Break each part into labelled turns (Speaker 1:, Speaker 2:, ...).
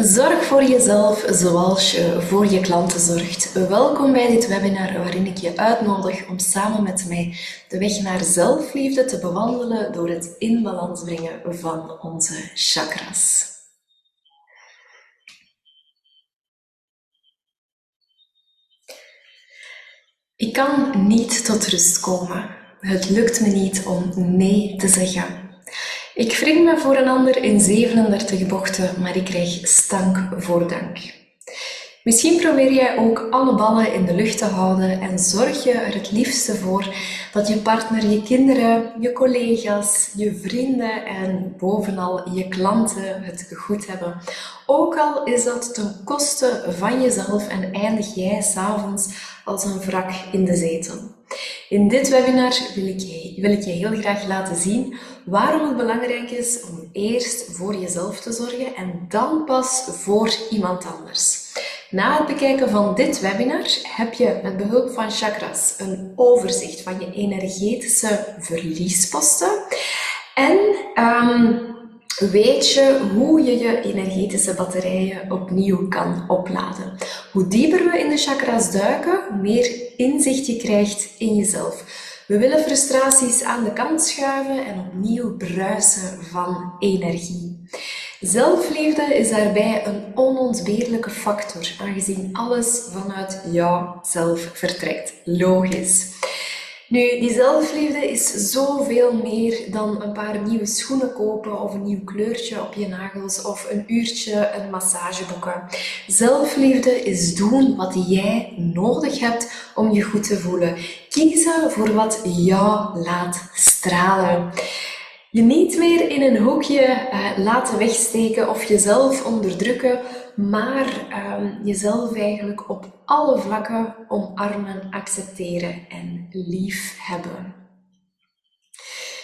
Speaker 1: Zorg voor jezelf zoals je voor je klanten zorgt. Welkom bij dit webinar waarin ik je uitnodig om samen met mij de weg naar zelfliefde te bewandelen door het in balans brengen van onze chakras. Ik kan niet tot rust komen. Het lukt me niet om nee te zeggen. Ik wring me voor een ander in 37 bochten, maar ik krijg stank voor dank. Misschien probeer jij ook alle ballen in de lucht te houden en zorg je er het liefste voor dat je partner, je kinderen, je collega's, je vrienden en bovenal je klanten het goed hebben. Ook al is dat ten koste van jezelf en eindig jij s'avonds als een wrak in de zetel. In dit webinar wil ik, je, wil ik je heel graag laten zien waarom het belangrijk is om eerst voor jezelf te zorgen en dan pas voor iemand anders. Na het bekijken van dit webinar heb je met behulp van chakras een overzicht van je energetische verliesposten en um, weet je hoe je je energetische batterijen opnieuw kan opladen. Hoe dieper we in de chakras duiken, hoe meer inzicht je krijgt in jezelf. We willen frustraties aan de kant schuiven en opnieuw bruisen van energie. Zelfliefde is daarbij een onontbeerlijke factor, aangezien alles vanuit jouzelf vertrekt. Logisch. Nu, die zelfliefde is zoveel meer dan een paar nieuwe schoenen kopen of een nieuw kleurtje op je nagels of een uurtje een massage boeken. Zelfliefde is doen wat jij nodig hebt om je goed te voelen. Kiezen voor wat jou laat stralen. Je niet meer in een hoekje uh, laten wegsteken of jezelf onderdrukken, maar uh, jezelf eigenlijk op alle vlakken omarmen, accepteren en lief hebben.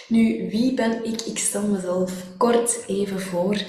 Speaker 1: Nu, wie ben ik? Ik stel mezelf kort even voor.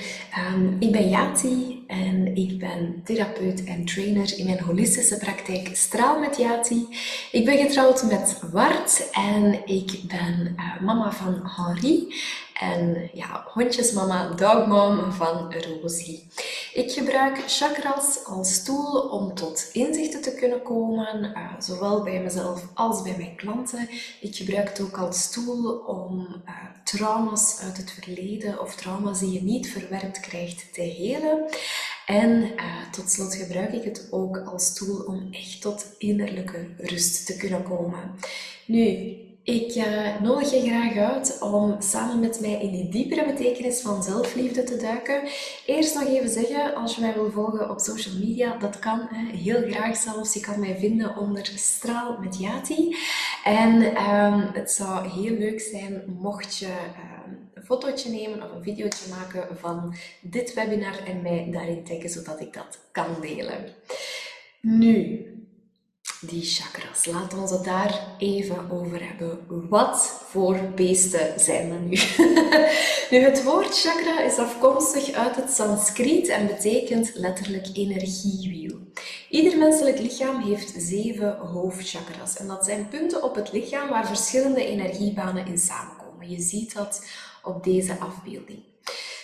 Speaker 1: Um, ik ben Yati en ik ben therapeut en trainer in mijn holistische praktijk Straal met Yati. Ik ben getrouwd met Wart en ik ben uh, mama van Henri en ja, hondjesmama, dogmom van Rosie. Ik gebruik chakras als tool om tot inzichten te kunnen komen, uh, zowel bij mezelf als bij mijn klanten. Ik gebruik het ook als tool om uh, trauma's uit het verleden of trauma's die je niet verwerkt krijgt te helen. En uh, tot slot gebruik ik het ook als tool om echt tot innerlijke rust te kunnen komen. Nu, ik uh, nodig je graag uit om samen met mij in die diepere betekenis van zelfliefde te duiken. Eerst nog even zeggen, als je mij wil volgen op social media, dat kan hè, heel graag zelfs. Je kan mij vinden onder Straal met Yati. En um, het zou heel leuk zijn mocht je een fotootje nemen of een videootje maken van dit webinar en mij daarin taggen, zodat ik dat kan delen. Nu, die chakras. Laten we het daar even over hebben. Wat voor beesten zijn dat nu? nu, het woord chakra is afkomstig uit het Sanskriet en betekent letterlijk energiewiel. Ieder menselijk lichaam heeft zeven hoofdchakras en dat zijn punten op het lichaam waar verschillende energiebanen in samenkomen. Je ziet dat op deze afbeelding.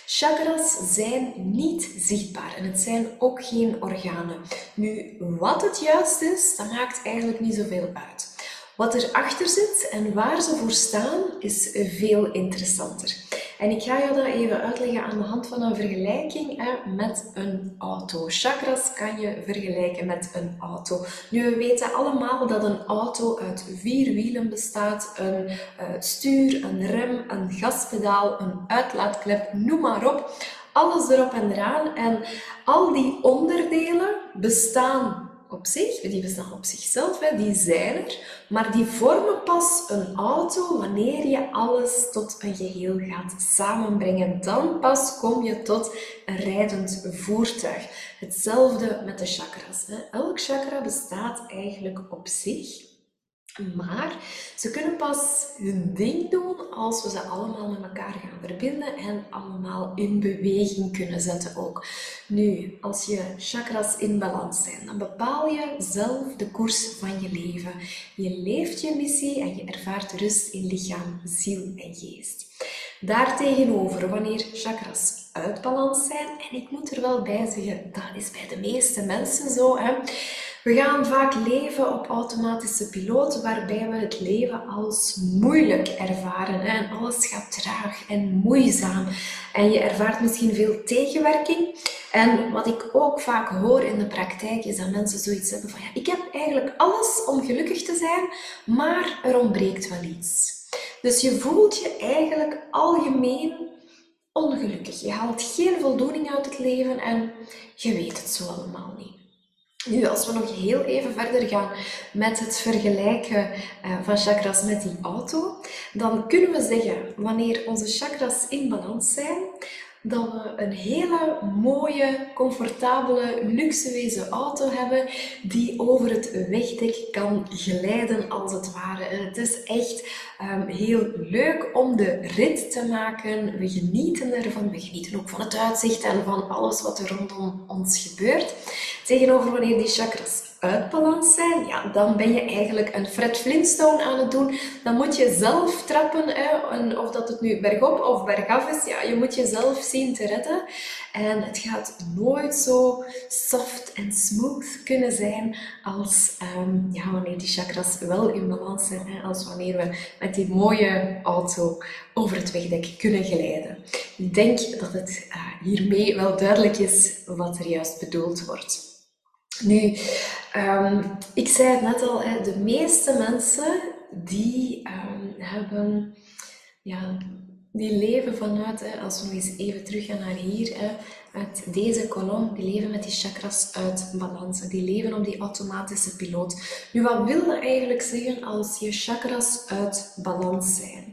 Speaker 1: Chakras zijn niet zichtbaar en het zijn ook geen organen. Nu, wat het juist is, dat maakt eigenlijk niet zoveel uit. Wat erachter zit en waar ze voor staan, is veel interessanter. En ik ga je dat even uitleggen aan de hand van een vergelijking hè, met een auto. Chakras kan je vergelijken met een auto. Nu, we weten allemaal dat een auto uit vier wielen bestaat. Een uh, stuur, een rem, een gaspedaal, een uitlaatklep, noem maar op. Alles erop en eraan. En al die onderdelen bestaan op zich, die bestaan op zichzelf, die zijn er, maar die vormen pas een auto wanneer je alles tot een geheel gaat samenbrengen. Dan pas kom je tot een rijdend voertuig. Hetzelfde met de chakras. Hè. Elk chakra bestaat eigenlijk op zich. Maar ze kunnen pas hun ding doen als we ze allemaal met elkaar gaan verbinden en allemaal in beweging kunnen zetten ook. Nu, als je chakras in balans zijn, dan bepaal je zelf de koers van je leven. Je leeft je missie en je ervaart rust in lichaam, ziel en geest. Daartegenover, wanneer chakras uit balans zijn. En ik moet er wel bij zeggen, dat is bij de meeste mensen zo. Hè. We gaan vaak leven op automatische piloot, waarbij we het leven als moeilijk ervaren. En alles gaat traag en moeizaam. En je ervaart misschien veel tegenwerking. En wat ik ook vaak hoor in de praktijk, is dat mensen zoiets hebben van ja, ik heb eigenlijk alles om gelukkig te zijn, maar er ontbreekt wel iets. Dus je voelt je eigenlijk algemeen ongelukkig. Je haalt geen voldoening uit het leven en je weet het zo allemaal niet. Nu, als we nog heel even verder gaan met het vergelijken eh, van chakras met die auto, dan kunnen we zeggen, wanneer onze chakras in balans zijn, dat we een hele mooie, comfortabele, luxueuze auto hebben die over het wegdek kan glijden als het ware. En het is echt um, heel leuk om de rit te maken. We genieten ervan, we genieten ook van het uitzicht en van alles wat er rondom ons gebeurt. Tegenover wanneer die chakras uit balans zijn, ja, dan ben je eigenlijk een Fred Flintstone aan het doen. Dan moet je zelf trappen, hè, of dat het nu bergop of bergaf is, ja, je moet jezelf zien te redden. En het gaat nooit zo soft en smooth kunnen zijn als um, ja, wanneer die chakras wel in balans zijn, hè, als wanneer we met die mooie auto over het wegdek kunnen glijden. Ik denk dat het uh, hiermee wel duidelijk is wat er juist bedoeld wordt. Nu, um, ik zei het net al, de meeste mensen die um, hebben, ja, die leven vanuit, als we nog eens even terug gaan naar hier, uit deze kolom, die leven met die chakras uit balans. Die leven op die automatische piloot. Nu, wat wil dat eigenlijk zeggen als je chakras uit balans zijn?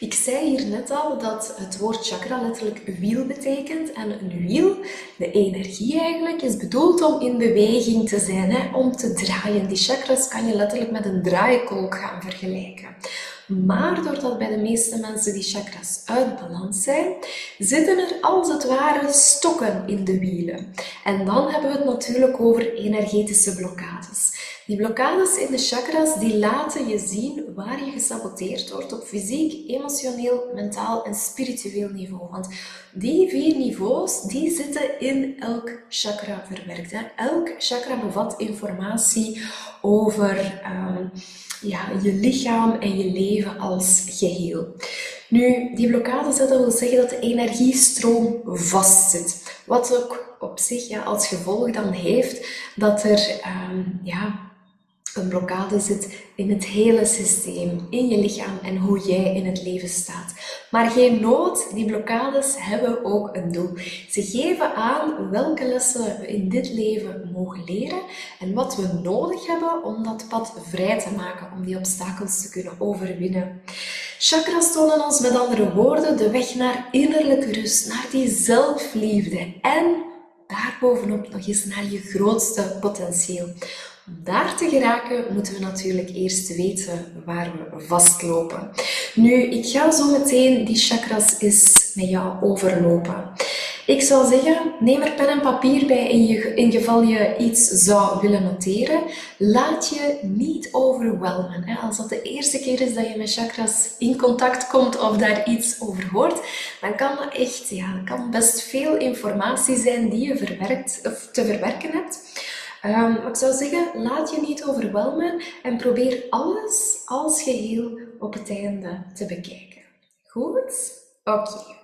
Speaker 1: Ik zei hier net al dat het woord chakra letterlijk wiel betekent. En een wiel, de energie eigenlijk, is bedoeld om in beweging te zijn, hè, om te draaien. Die chakras kan je letterlijk met een draaikolk gaan vergelijken. Maar doordat bij de meeste mensen die chakras uit balans zijn, zitten er als het ware stokken in de wielen. En dan hebben we het natuurlijk over energetische blokkades. Die blokkades in de chakras die laten je zien waar je gesaboteerd wordt op fysiek, emotioneel, mentaal en spiritueel niveau. Want die vier niveaus die zitten in elk chakra verwerkt. Hè. Elk chakra bevat informatie over um, ja, je lichaam en je leven als geheel. Nu, die blokkades, dat wil zeggen dat de energiestroom vastzit. Wat ook op zich ja, als gevolg dan heeft dat er um, ja, een blokkade zit in het hele systeem, in je lichaam en hoe jij in het leven staat. Maar geen nood, die blokkades hebben ook een doel. Ze geven aan welke lessen we in dit leven mogen leren en wat we nodig hebben om dat pad vrij te maken, om die obstakels te kunnen overwinnen. Chakras tonen ons met andere woorden de weg naar innerlijke rust, naar die zelfliefde en daarbovenop nog eens naar je grootste potentieel. Om daar te geraken moeten we natuurlijk eerst weten waar we vastlopen. Nu, ik ga zo meteen die chakras eens met jou overlopen. Ik zou zeggen, neem er pen en papier bij in, je, in geval je iets zou willen noteren. Laat je niet overwelmen. Als dat de eerste keer is dat je met chakras in contact komt of daar iets over hoort, dan kan dat echt, ja, kan best veel informatie zijn die je verwerkt, of te verwerken hebt. Um, ik zou zeggen, laat je niet overwelmen en probeer alles als geheel op het einde te bekijken. Goed? Oké.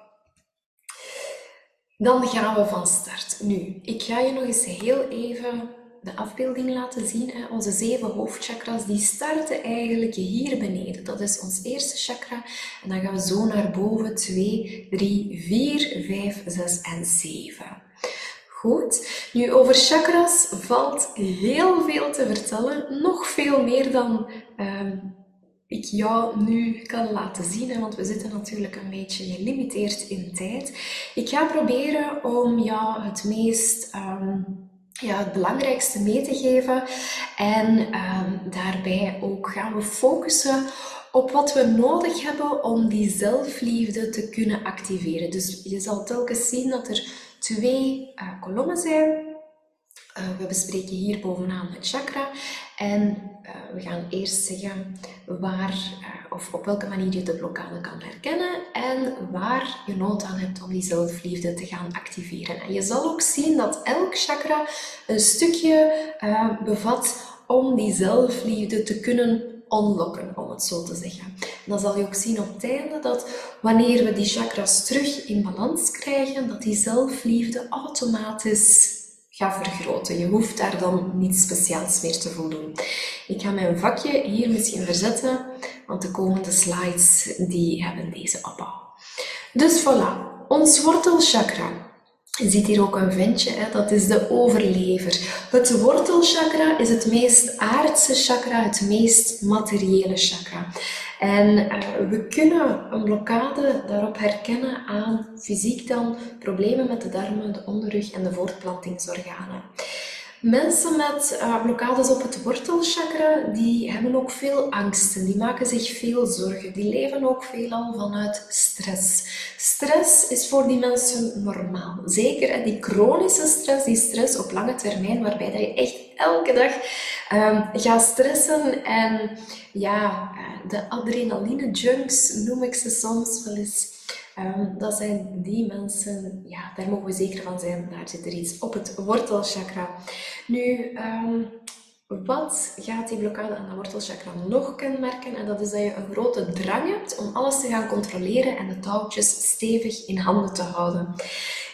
Speaker 1: Dan gaan we van start. Nu, ik ga je nog eens heel even de afbeelding laten zien. Hè. Onze zeven hoofdchakras die starten eigenlijk hier beneden. Dat is ons eerste chakra. En dan gaan we zo naar boven. 2, 3, 4, 5, 6 en 7. Goed. Nu, over chakras valt heel veel te vertellen. Nog veel meer dan um, ik jou nu kan laten zien. Want we zitten natuurlijk een beetje gelimiteerd in tijd. Ik ga proberen om jou het meest... Um, ja, het belangrijkste mee te geven. En um, daarbij ook gaan we focussen op wat we nodig hebben om die zelfliefde te kunnen activeren. Dus je zal telkens zien dat er twee uh, kolommen zijn. Uh, we bespreken hier bovenaan het chakra. En uh, we gaan eerst zeggen waar of op welke manier je de blokkade kan herkennen en waar je nood aan hebt om die zelfliefde te gaan activeren. En je zal ook zien dat elk chakra een stukje bevat om die zelfliefde te kunnen unlocken, om het zo te zeggen. En dan zal je ook zien op het einde dat wanneer we die chakras terug in balans krijgen, dat die zelfliefde automatisch gaat vergroten. Je hoeft daar dan niets speciaals meer te voldoen. Ik ga mijn vakje hier misschien verzetten, want de komende slides die hebben deze opbouw. Dus voilà, ons wortelchakra. Je ziet hier ook een ventje, hè? dat is de overlever. Het wortelchakra is het meest aardse chakra, het meest materiële chakra. En uh, we kunnen een blokkade daarop herkennen aan fysiek dan problemen met de darmen, de onderrug en de voortplantingsorganen. Mensen met uh, blokkades op het wortelchakra, die hebben ook veel angsten, die maken zich veel zorgen, die leven ook veelal vanuit stress. Stress is voor die mensen normaal. Zeker hè, die chronische stress, die stress op lange termijn, waarbij dat je echt elke dag um, gaat stressen en ja, eh, de adrenaline junks noem ik ze soms wel eens. Um, dat zijn die mensen, ja, daar mogen we zeker van zijn. Daar zit er iets op het wortelchakra. Nu, um, wat gaat die blokkade aan de wortelchakra nog kenmerken? En dat is dat je een grote drang hebt om alles te gaan controleren en de touwtjes stevig in handen te houden.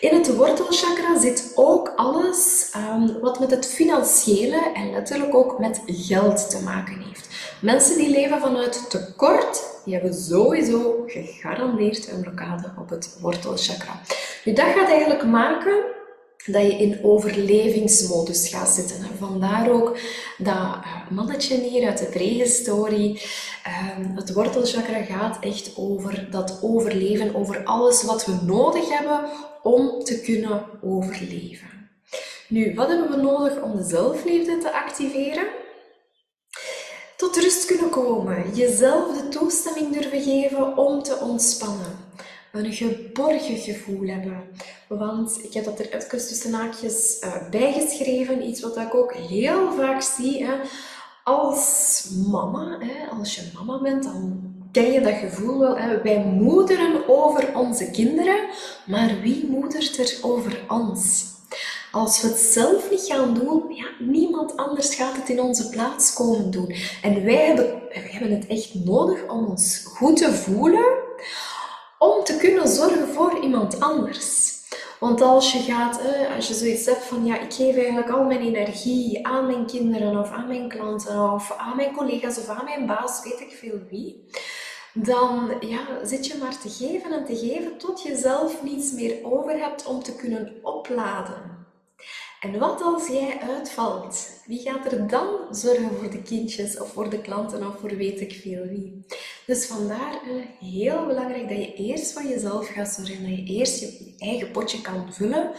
Speaker 1: In het wortelchakra zit ook alles um, wat met het financiële en letterlijk ook met geld te maken heeft. Mensen die leven vanuit tekort, die hebben sowieso gegarandeerd een blokkade op het wortelchakra. Nu, dat gaat eigenlijk maken dat je in overlevingsmodus gaat zitten. En vandaar ook dat eh, mannetje hier uit de prehistorie. Ehm, het wortelchakra gaat echt over dat overleven, over alles wat we nodig hebben om te kunnen overleven. Nu, wat hebben we nodig om de zelfliefde te activeren? Tot rust kunnen komen, jezelf de toestemming durven geven om te ontspannen. Een geborgen gevoel hebben. Want ik heb dat er even tussen haakjes uh, bijgeschreven, iets wat ik ook heel vaak zie. Hè. Als mama, hè, als je mama bent, dan ken je dat gevoel wel. Hè? Wij moederen over onze kinderen, maar wie moedert er over ons? Als we het zelf niet gaan doen, ja, niemand anders gaat het in onze plaats komen doen. En wij hebben, hebben het echt nodig om ons goed te voelen, om te kunnen zorgen voor iemand anders. Want als je gaat, als je zoiets hebt van ja, ik geef eigenlijk al mijn energie aan mijn kinderen of aan mijn klanten of aan mijn collega's of aan mijn baas, weet ik veel wie, dan ja, zit je maar te geven en te geven tot je zelf niets meer over hebt om te kunnen opladen. En wat als jij uitvalt? Wie gaat er dan zorgen voor de kindjes of voor de klanten of voor weet ik veel wie? Dus vandaar heel belangrijk dat je eerst van jezelf gaat zorgen, dat je eerst je eigen potje kan vullen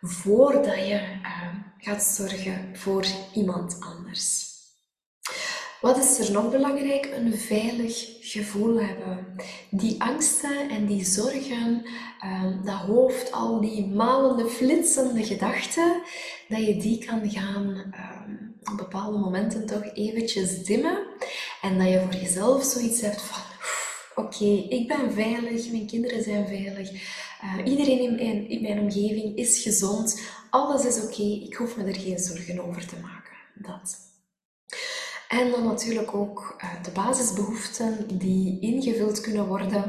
Speaker 1: voordat je uh, gaat zorgen voor iemand anders. Wat is er nog belangrijk? Een veilig gevoel hebben. Die angsten en die zorgen, ehm, dat hoofd, al die malende, flitsende gedachten, dat je die kan gaan ehm, op bepaalde momenten toch eventjes dimmen. En dat je voor jezelf zoiets hebt van, oké, ik ben veilig, mijn kinderen zijn veilig, uh, iedereen in mijn, in mijn omgeving is gezond, alles is oké, ik hoef me er geen zorgen over te maken. Dat. En dan natuurlijk ook uh, de basisbehoeften die ingevuld kunnen worden.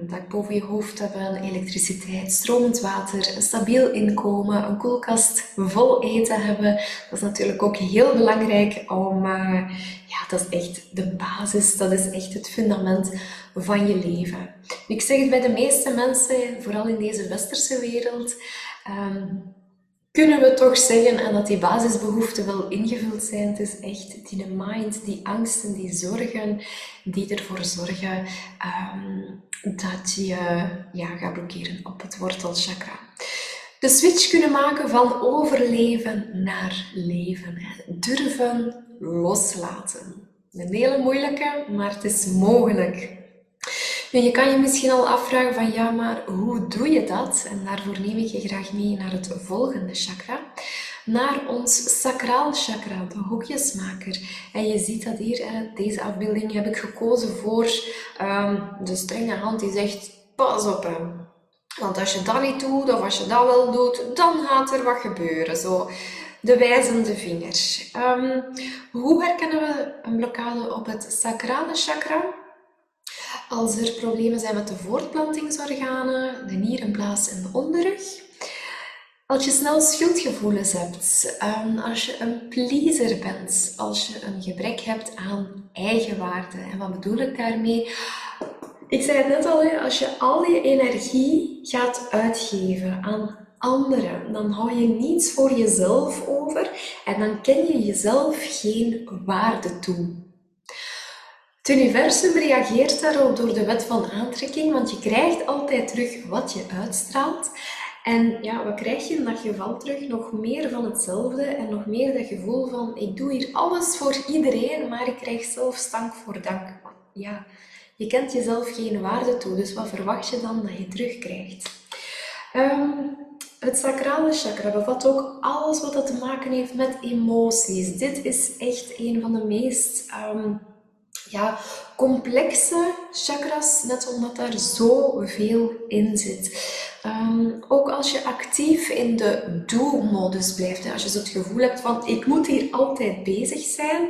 Speaker 1: Een dak boven je hoofd hebben, elektriciteit, stromend water, een stabiel inkomen, een koelkast vol eten hebben. Dat is natuurlijk ook heel belangrijk om, uh, ja, dat is echt de basis, dat is echt het fundament van je leven. Ik zeg het bij de meeste mensen, vooral in deze westerse wereld. Um, kunnen we toch zeggen en dat die basisbehoeften wel ingevuld zijn. Het is echt die mind, die angsten, die zorgen, die ervoor zorgen um, dat je ja, gaat blokkeren op het wortelchakra. De switch kunnen maken van overleven naar leven. Durven loslaten. Een hele moeilijke, maar het is mogelijk. Je kan je misschien al afvragen van ja, maar hoe doe je dat? En daarvoor neem ik je graag mee naar het volgende chakra. naar ons sacraal chakra, de hokjesmaker. En je ziet dat hier, deze afbeelding heb ik gekozen voor um, de strenge hand die zegt, pas op hem. Want als je dat niet doet, of als je dat wel doet, dan gaat er wat gebeuren. Zo, de wijzende vinger. Um, hoe herkennen we een blokkade op het sacrale chakra? Als er problemen zijn met de voortplantingsorganen, de nieren, blaas en de onderrug. Als je snel schuldgevoelens hebt, um, als je een pleaser bent, als je een gebrek hebt aan eigenwaarde. En wat bedoel ik daarmee? Ik zei het net al, als je al je energie gaat uitgeven aan anderen, dan hou je niets voor jezelf over en dan ken je jezelf geen waarde toe. Het universum reageert daarop door de wet van aantrekking, want je krijgt altijd terug wat je uitstraalt. En ja, wat krijg je in dat geval terug? Nog meer van hetzelfde en nog meer dat gevoel van ik doe hier alles voor iedereen, maar ik krijg zelf stank voor dank. Ja, je kent jezelf geen waarde toe, dus wat verwacht je dan dat je terugkrijgt? Um, het sacrale chakra bevat ook alles wat te maken heeft met emoties. Dit is echt een van de meest um, ja, complexe chakras, net omdat daar zoveel in zit. Um, ook als je actief in de do-modus blijft, als je zo het gevoel hebt van ik moet hier altijd bezig zijn,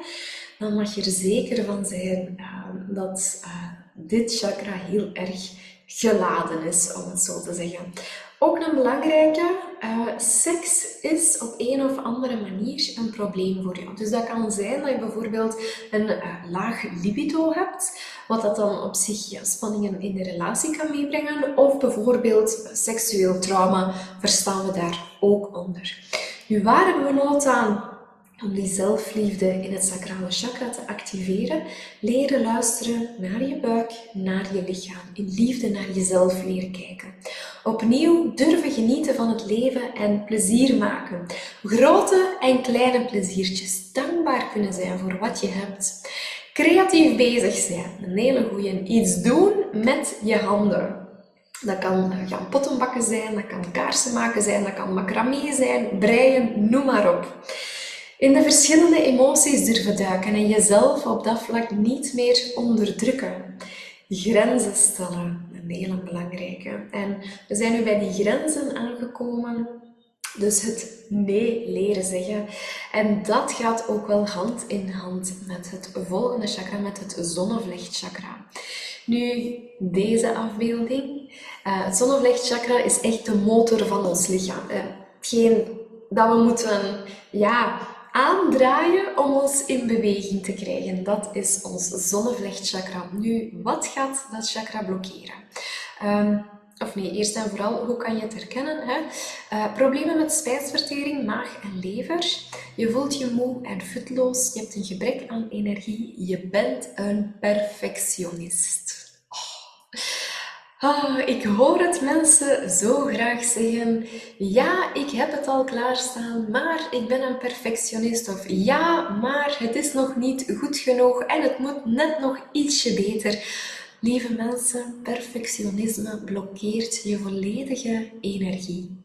Speaker 1: dan mag je er zeker van zijn uh, dat uh, dit chakra heel erg geladen is, om het zo te zeggen. Ook een belangrijke, uh, seks is op een of andere manier een probleem voor jou. Dus dat kan zijn dat je bijvoorbeeld een uh, laag libido hebt, wat dat dan op zich ja, spanningen in de relatie kan meebrengen. Of bijvoorbeeld seksueel trauma, verstaan we daar ook onder. Nu, waar hebben we nood aan? Om die zelfliefde in het sacrale chakra te activeren, leren luisteren naar je buik, naar je lichaam, in liefde naar jezelf leren kijken. Opnieuw durven genieten van het leven en plezier maken. Grote en kleine pleziertjes, dankbaar kunnen zijn voor wat je hebt. Creatief bezig zijn, een hele goede. Iets doen met je handen. Dat kan gaan pottenbakken zijn, dat kan kaarsen maken zijn, dat kan macramé zijn, breien, noem maar op in de verschillende emoties durven duiken en jezelf op dat vlak niet meer onderdrukken. Grenzen stellen, een hele belangrijke. En we zijn nu bij die grenzen aangekomen. Dus het nee leren zeggen. En dat gaat ook wel hand in hand met het volgende chakra, met het zonnevlechtchakra. Nu, deze afbeelding. Uh, het zonnevlechtchakra is echt de motor van ons lichaam. Uh, hetgeen dat we moeten ja, aandraaien om ons in beweging te krijgen. Dat is ons zonnevlechtchakra. Nu, wat gaat dat chakra blokkeren? Um, of nee, eerst en vooral, hoe kan je het herkennen? Hè? Uh, problemen met spijsvertering, maag en lever. Je voelt je moe en futloos. Je hebt een gebrek aan energie. Je bent een perfectionist. Oh, ik hoor het mensen zo graag zeggen. Ja, ik heb het al klaarstaan, maar ik ben een perfectionist. Of ja, maar het is nog niet goed genoeg en het moet net nog ietsje beter. Lieve mensen, perfectionisme blokkeert je volledige energie.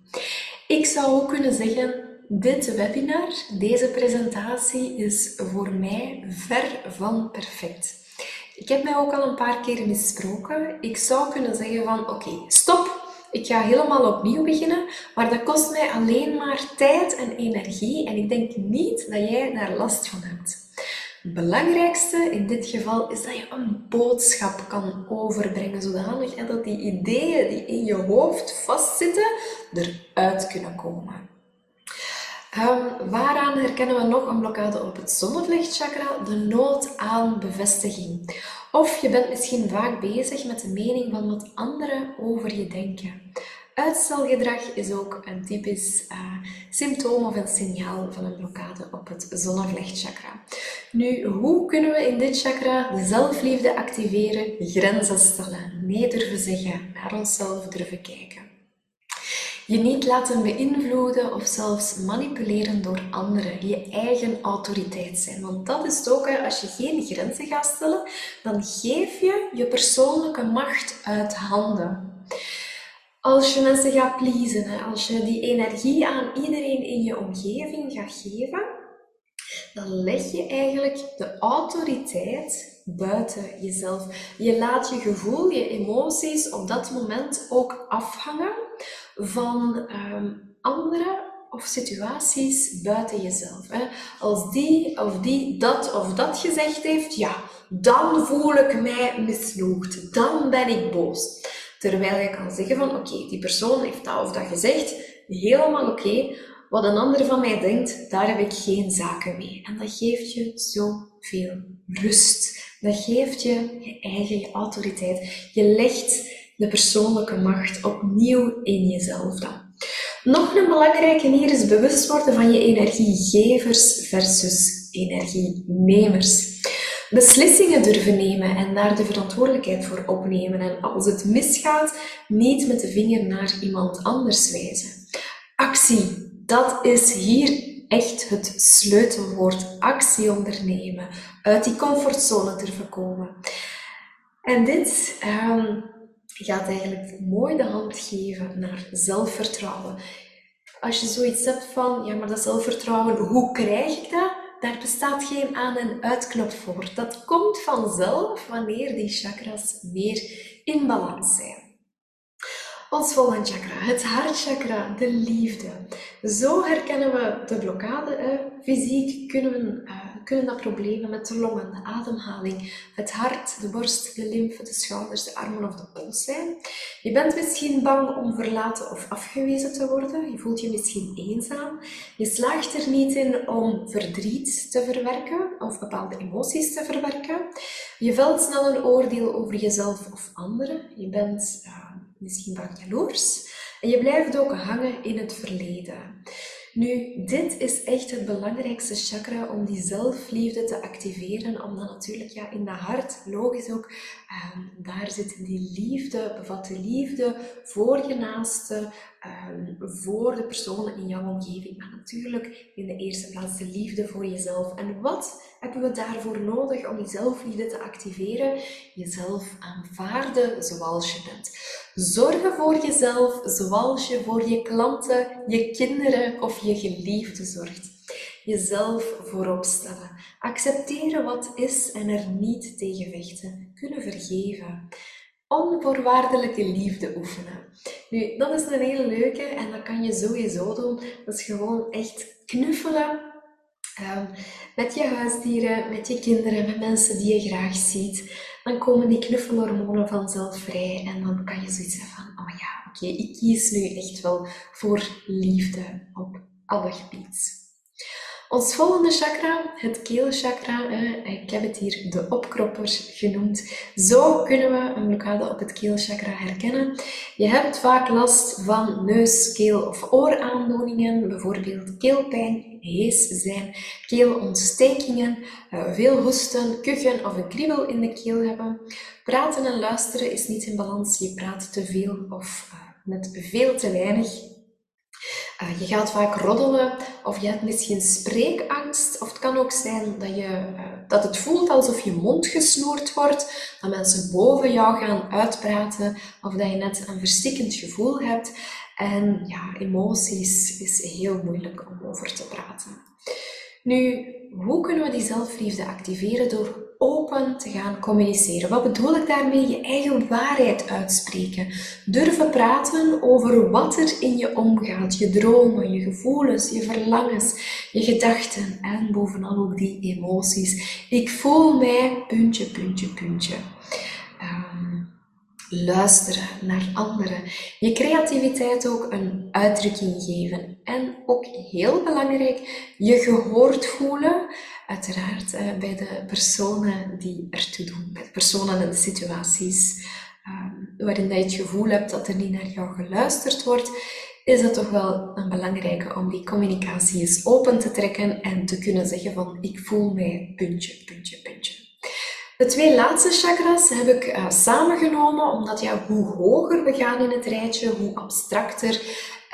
Speaker 1: Ik zou ook kunnen zeggen, dit webinar, deze presentatie is voor mij ver van perfect. Ik heb mij ook al een paar keer misproken. Ik zou kunnen zeggen van oké, stop. Ik ga helemaal opnieuw beginnen, maar dat kost mij alleen maar tijd en energie en ik denk niet dat jij daar last van hebt. Het belangrijkste in dit geval is dat je een boodschap kan overbrengen, zodanig dat die ideeën die in je hoofd vastzitten, eruit kunnen komen. Um, waaraan herkennen we nog een blokkade op het zonnevlechtchakra? De nood aan bevestiging. Of je bent misschien vaak bezig met de mening van wat anderen over je denken. Uitstelgedrag is ook een typisch uh, symptoom of een signaal van een blokkade op het zonnevlechtchakra. Nu, hoe kunnen we in dit chakra de zelfliefde activeren, grenzen stellen, nee durven zeggen, naar onszelf durven kijken? Je niet laten beïnvloeden of zelfs manipuleren door anderen. Je eigen autoriteit zijn. Want dat is het ook, als je geen grenzen gaat stellen, dan geef je je persoonlijke macht uit handen. Als je mensen gaat pleasen, als je die energie aan iedereen in je omgeving gaat geven, dan leg je eigenlijk de autoriteit buiten jezelf. Je laat je gevoel, je emoties op dat moment ook afhangen van um, anderen of situaties buiten jezelf. Hè. Als die of die dat of dat gezegd heeft, ja, dan voel ik mij misnoegd. Dan ben ik boos. Terwijl je kan zeggen van, oké, die persoon heeft dat of dat gezegd, helemaal oké. Wat een ander van mij denkt, daar heb ik geen zaken mee. En dat geeft je zoveel rust. Dat geeft je je eigen autoriteit. Je legt de persoonlijke macht opnieuw in jezelf dan. Nog een belangrijke hier is bewust worden van je energiegevers versus energienemers. Beslissingen durven nemen en daar de verantwoordelijkheid voor opnemen. En als het misgaat, niet met de vinger naar iemand anders wijzen. Actie, dat is hier echt het sleutelwoord. Actie ondernemen, uit die comfortzone durven komen. En dit um, gaat eigenlijk mooi de hand geven naar zelfvertrouwen. Als je zoiets hebt van, ja, maar dat zelfvertrouwen, hoe krijg ik dat? Daar bestaat geen aan- en uitknop voor. Dat komt vanzelf wanneer die chakras meer in balans zijn. Ons volgende chakra, het hartchakra, de liefde. Zo herkennen we de blokkade. Fysiek kunnen we uh, kunnen dat problemen met de longen, de ademhaling, het hart, de borst, de lymfe, de schouders, de armen of de pols zijn. Je bent misschien bang om verlaten of afgewezen te worden. Je voelt je misschien eenzaam. Je slaagt er niet in om verdriet te verwerken of bepaalde emoties te verwerken. Je velt snel een oordeel over jezelf of anderen. Je bent uh, misschien vaak jaloers. En je blijft ook hangen in het verleden. Nu, dit is echt het belangrijkste chakra om die zelfliefde te activeren, omdat natuurlijk ja, in dat hart, logisch ook, ehm, daar zit die liefde, bevat de liefde voor je naaste, ehm, voor de personen in jouw omgeving, maar natuurlijk in de eerste plaats de liefde voor jezelf. En wat hebben we daarvoor nodig om die zelfliefde te activeren? Jezelf aanvaarden zoals je bent. Zorgen voor jezelf zoals je voor je klanten, je kinderen of je geliefden zorgt. Jezelf voorop stellen. Accepteren wat is en er niet tegen vechten. Kunnen vergeven. Onvoorwaardelijke liefde oefenen. Nu, dat is een hele leuke en dat kan je sowieso doen. Dat is gewoon echt knuffelen Um, met je huisdieren, met je kinderen, met mensen die je graag ziet, dan komen die knuffelhormonen vanzelf vrij en dan kan je zoiets hebben van, oh ja, oké, ik kies nu echt wel voor liefde op alle gebieden. Ons volgende chakra, het keelchakra, ik heb het hier de opkropper genoemd. Zo kunnen we een blokkade op het keelchakra herkennen. Je hebt vaak last van neus, keel of ooraandoeningen, bijvoorbeeld keelpijn, hees zijn, keelontstekingen, eh, veel hoesten, kuchen of een kriebel in de keel hebben. Praten en luisteren is niet in balans, je praat te veel of eh, met veel te weinig. Uh, je gaat vaak roddelen of je hebt misschien spreekangst. Of het kan ook zijn dat, je, uh, dat het voelt alsof je mond gesnoerd wordt. Dat mensen boven jou gaan uitpraten. Of dat je net een verstikkend gevoel hebt. En ja, emoties is heel moeilijk om over te praten. Nu, hoe kunnen we die zelfliefde activeren? Door open te gaan communiceren. Wat bedoel ik daarmee? Je eigen waarheid uitspreken. Durven praten over wat er in je omgaat. Je dromen, je gevoelens, je verlangens, je gedachten en bovenal ook die emoties. Ik voel mij, puntje, puntje, puntje. Um, luisteren naar anderen. Je creativiteit ook een uitdrukking geven. En ook heel belangrijk, je gehoord voelen. Uiteraard eh, bij de personen die ertoe doen, bij de personen en de situaties um, waarin je het gevoel hebt dat er niet naar jou geluisterd wordt, is het toch wel een belangrijke om die communicatie eens open te trekken en te kunnen zeggen van ik voel mij puntje, puntje, puntje. De twee laatste chakras heb ik uh, samengenomen, omdat ja, hoe hoger we gaan in het rijtje, hoe abstracter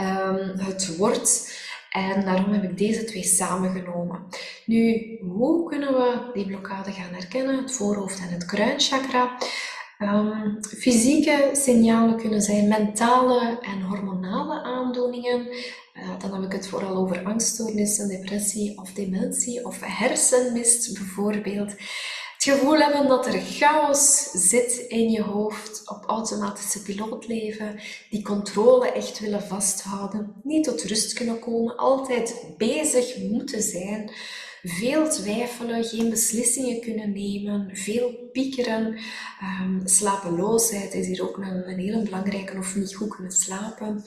Speaker 1: um, het wordt. En daarom heb ik deze twee samengenomen. Nu, hoe kunnen we die blokkade gaan herkennen? Het voorhoofd en het kruinchakra. Um, fysieke signalen kunnen zijn mentale en hormonale aandoeningen. Uh, dan heb ik het vooral over angststoornissen, depressie of dementie of hersenmist bijvoorbeeld. Het gevoel hebben dat er chaos zit in je hoofd, op automatische piloot leven, die controle echt willen vasthouden, niet tot rust kunnen komen, altijd bezig moeten zijn, veel twijfelen, geen beslissingen kunnen nemen, veel piekeren. Um, slapeloosheid is hier ook een, een hele belangrijke, of niet goed kunnen slapen.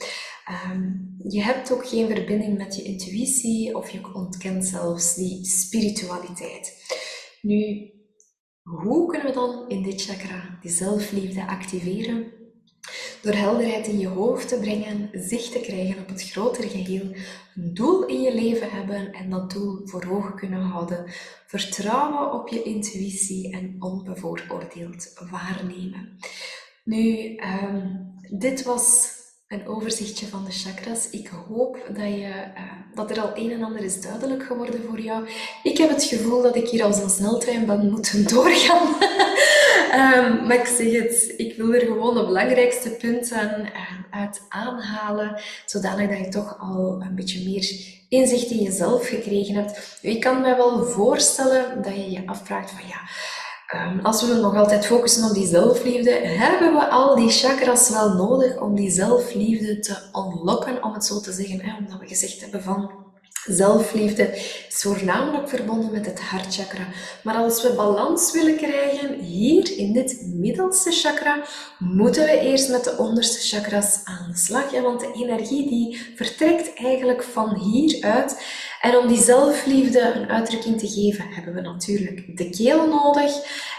Speaker 1: Um, je hebt ook geen verbinding met je intuïtie of je ontkent zelfs die spiritualiteit. Nu, hoe kunnen we dan in dit chakra die zelfliefde activeren? Door helderheid in je hoofd te brengen, zicht te krijgen op het grotere geheel, een doel in je leven hebben en dat doel voor ogen kunnen houden, vertrouwen op je intuïtie en onbevooroordeeld waarnemen. Nu, um, dit was een overzichtje van de chakras. Ik hoop dat, je, uh, dat er al een en ander is duidelijk geworden voor jou. Ik heb het gevoel dat ik hier als een sneltrein ben moeten doorgaan. um, maar ik zeg het, ik wil er gewoon de belangrijkste punten uh, uit aanhalen, zodanig dat je toch al een beetje meer inzicht in jezelf gekregen hebt. Ik kan me wel voorstellen dat je je afvraagt van ja, Ehm, als we nog altijd focussen op die zelfliefde, hebben we al die chakras wel nodig om die zelfliefde te unlocken, om het zo te zeggen. Omdat we gezegd hebben van zelfliefde is voornamelijk verbonden met het hartchakra. Maar als we balans willen krijgen hier in dit middelste chakra, moeten we eerst met de onderste chakras aan de slag. Want de energie die vertrekt eigenlijk van hieruit. En om die zelfliefde een uitdrukking te geven, hebben we natuurlijk de keel nodig.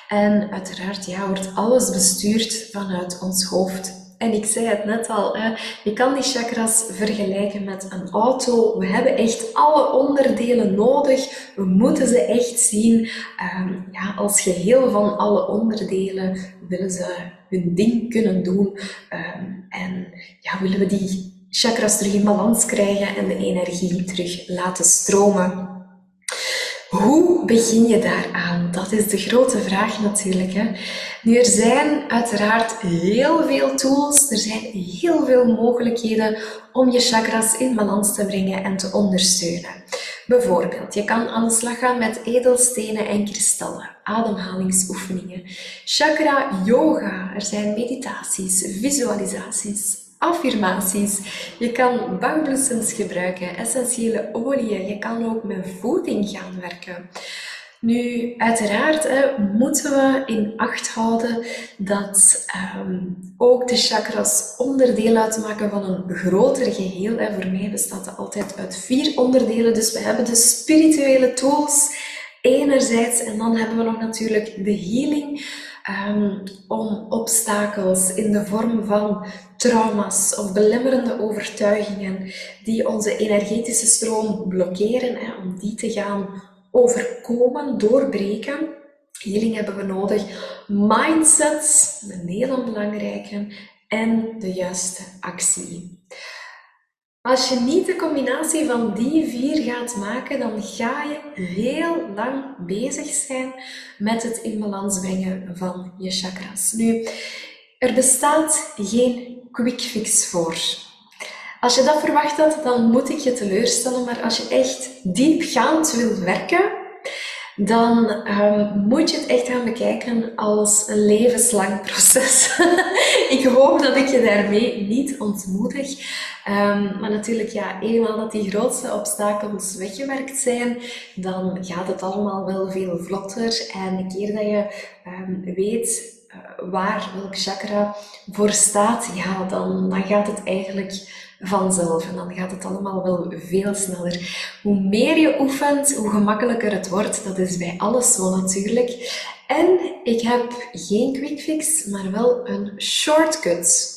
Speaker 1: En uiteraard ja, wordt alles bestuurd vanuit ons hoofd. En ik zei het net al, je kan die chakras vergelijken met een auto. We hebben echt alle onderdelen nodig. We moeten ze echt zien um, ja, als geheel van alle onderdelen. Willen ze hun ding kunnen doen. Um, en ja, willen we die chakras terug in balans krijgen en de energie terug laten stromen. Hoe begin je daaraan? Dat is de grote vraag natuurlijk. Hè? Nu, er zijn uiteraard heel veel tools, er zijn heel veel mogelijkheden om je chakras in balans te brengen en te ondersteunen. Bijvoorbeeld, je kan aan de slag gaan met edelstenen en kristallen, ademhalingsoefeningen, chakra yoga, er zijn meditaties, visualisaties, affirmaties. Je kan bankbloesems gebruiken, essentiële oliën. Je kan ook met voeding gaan werken. Nu, uiteraard hè, moeten we in acht houden dat um, ook de chakras onderdeel uitmaken van een groter geheel. Hè. Voor mij bestaat het altijd uit vier onderdelen. Dus we hebben de spirituele tools enerzijds en dan hebben we nog natuurlijk de healing. Um, om obstakels in de vorm van trauma's of belemmerende overtuigingen die onze energetische stroom blokkeren, hè, om die te gaan overkomen, doorbreken. Healing hebben we nodig. Mindsets, een hele belangrijke. En de juiste actie. Als je niet de combinatie van die vier gaat maken, dan ga je heel lang bezig zijn met het in balans brengen van je chakras. Nu, er bestaat geen quick fix voor. Als je dat verwacht had, dan moet ik je teleurstellen. Maar als je echt diepgaand wil werken, dan um, moet je het echt gaan bekijken als een levenslang proces. ik hoop dat ik je daarmee niet ontmoedig. Um, maar natuurlijk, ja, eenmaal dat die grootste obstakels weggewerkt zijn, dan gaat het allemaal wel veel vlotter. En een keer dat je um, weet waar welk chakra voor staat, ja, dan, dan gaat het eigenlijk vanzelf. En dan gaat het allemaal wel veel sneller. Hoe meer je oefent, hoe gemakkelijker het wordt. Dat is bij alles zo natuurlijk. En ik heb geen quick fix, maar wel een shortcut.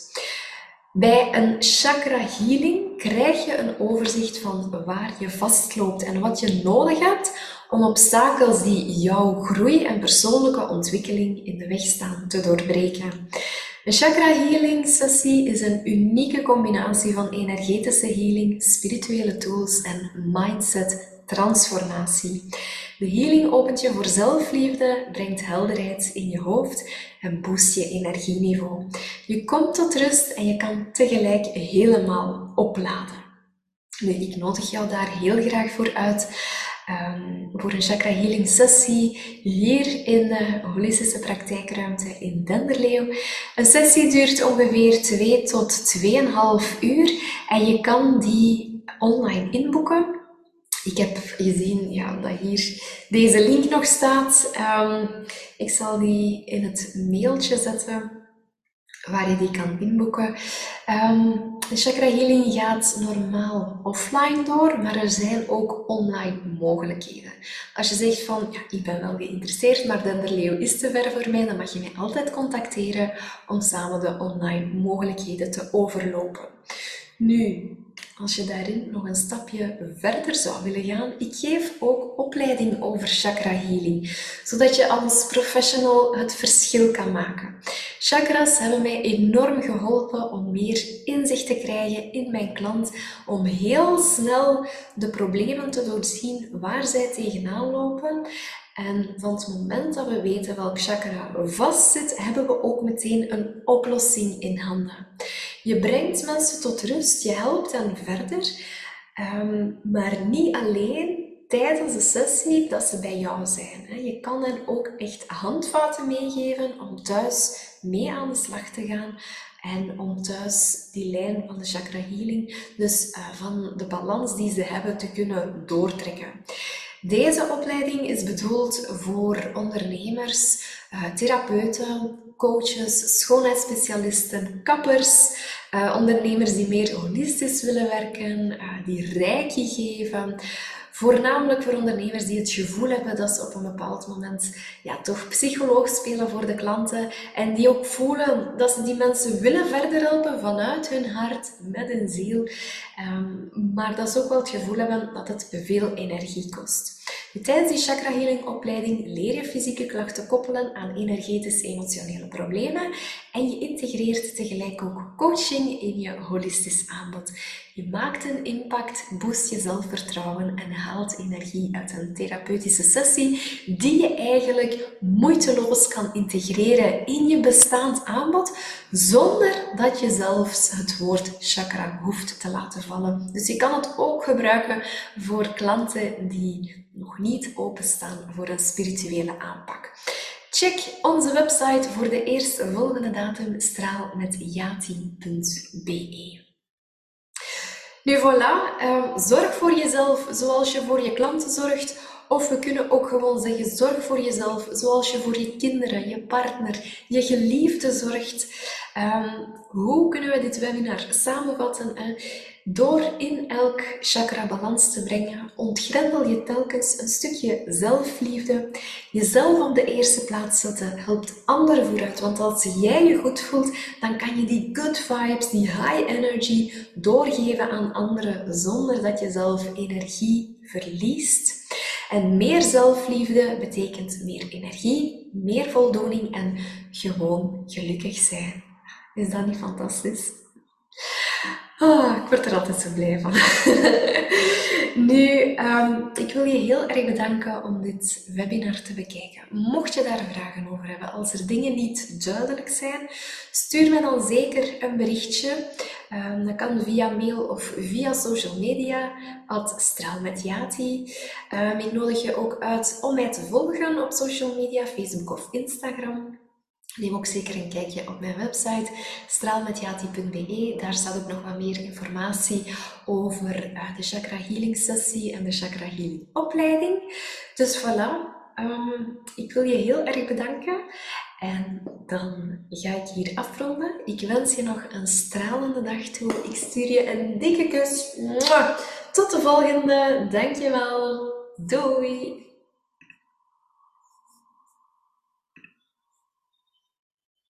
Speaker 1: Bij een chakra healing krijg je een overzicht van waar je vastloopt en wat je nodig hebt om obstakels die jouw groei en persoonlijke ontwikkeling in de weg staan te doorbreken. Een chakra healing sessie is een unieke combinatie van energetische healing, spirituele tools en mindset transformatie. De healing opent je voor zelfliefde, brengt helderheid in je hoofd en boost je energieniveau. Je komt tot rust en je kan tegelijk helemaal opladen. Nu, ik nodig jou daar heel graag voor uit um, voor een chakra healing sessie hier in de holistische praktijkruimte in Denderleeuw. Een sessie duurt ongeveer 2 tot 2,5 uur en je kan die online inboeken. Ik heb gezien ja, dat hier deze link nog staat. Um, ik zal die in het mailtje zetten waar je die kan inboeken. Um, de chakra healing gaat normaal offline door, maar er zijn ook online mogelijkheden. Als je zegt van, ja, ik ben wel geïnteresseerd, maar Denderleeuw is te ver voor mij, dan mag je mij altijd contacteren om samen de online mogelijkheden te overlopen. Nu, als je daarin nog een stapje verder zou willen gaan, ik geef ook opleiding over chakra healing, zodat je als professional het verschil kan maken. Chakras hebben mij enorm geholpen om meer inzicht te krijgen in mijn klant, om heel snel de problemen te doorzien waar zij tegenaan lopen en van het moment dat we weten welk chakra vastzit, hebben we ook meteen een oplossing in handen. Je brengt mensen tot rust, je helpt hen verder, ehm, maar niet alleen tijdens de sessie dat ze bij jou zijn. Je kan hen ook echt handvaten meegeven om thuis mee aan de slag te gaan en om thuis die lijn van de chakra healing, dus eh, van de balans die ze hebben, te kunnen doortrekken. Deze opleiding is bedoeld voor ondernemers, eh, therapeuten, coaches, schoonheidsspecialisten, kappers, uh, ondernemers die meer holistisch willen werken, uh, die reiki geven. Voornamelijk voor ondernemers die het gevoel hebben dat ze op een bepaald moment ja, toch psycholoog spelen voor de klanten. En die ook voelen dat ze die mensen willen verder helpen vanuit hun hart, met hun ziel. Um, maar dat ze ook wel het gevoel hebben dat het veel energie kost. Tijdens die chakra healing opleiding leer je fysieke klachten koppelen aan energetisch-emotionele problemen en je integreert tegelijk ook coaching in je holistisch aanbod. Je maakt een impact, boost je zelfvertrouwen en haalt energie uit een therapeutische sessie die je eigenlijk moeiteloos kan integreren in je bestaand aanbod zonder dat je zelfs het woord chakra hoeft te laten vallen. Dus je kan het ook gebruiken voor klanten die nog niet openstaan voor een spirituele aanpak. Check onze website voor de eerste volgende datum straalmetjati.be. Nu voilà, ehm, zorg voor jezelf zoals je voor je klanten zorgt. Of we kunnen ook gewoon zeggen, zorg voor jezelf zoals je voor je kinderen, je partner, je geliefde zorgt. Um, hoe kunnen we dit webinar samenvatten? Door in elk chakra balans te brengen, ontgrendel je telkens een stukje zelfliefde. Jezelf op de eerste plaats zetten helpt anderen vooruit. Want als jij je goed voelt, dan kan je die good vibes, die high energy doorgeven aan anderen zonder dat je zelf energie verliest. En meer zelfliefde betekent meer energie, meer voldoening en gewoon gelukkig zijn. Is dat niet fantastisch? Oh, ik word er altijd zo blij van. nu, um, ik wil je heel erg bedanken om dit webinar te bekijken. Mocht je daar vragen over hebben, als er dingen niet duidelijk zijn, stuur me dan zeker een berichtje. Um, dat kan via mail of via social media, at straalmetjati. Um, ik nodig je ook uit om mij te volgen op social media, Facebook of Instagram. Neem ook zeker een kijkje op mijn website straalmetjati.be. Daar staat ook nog wat meer informatie over uh, de chakra healing sessie en de chakra healing opleiding. Dus voilà, um, ik wil je heel erg bedanken. En dan ga ik hier afronden. Ik wens je nog een stralende dag toe. Ik stuur je een dikke kus. Tot de volgende. Dankjewel. Doei.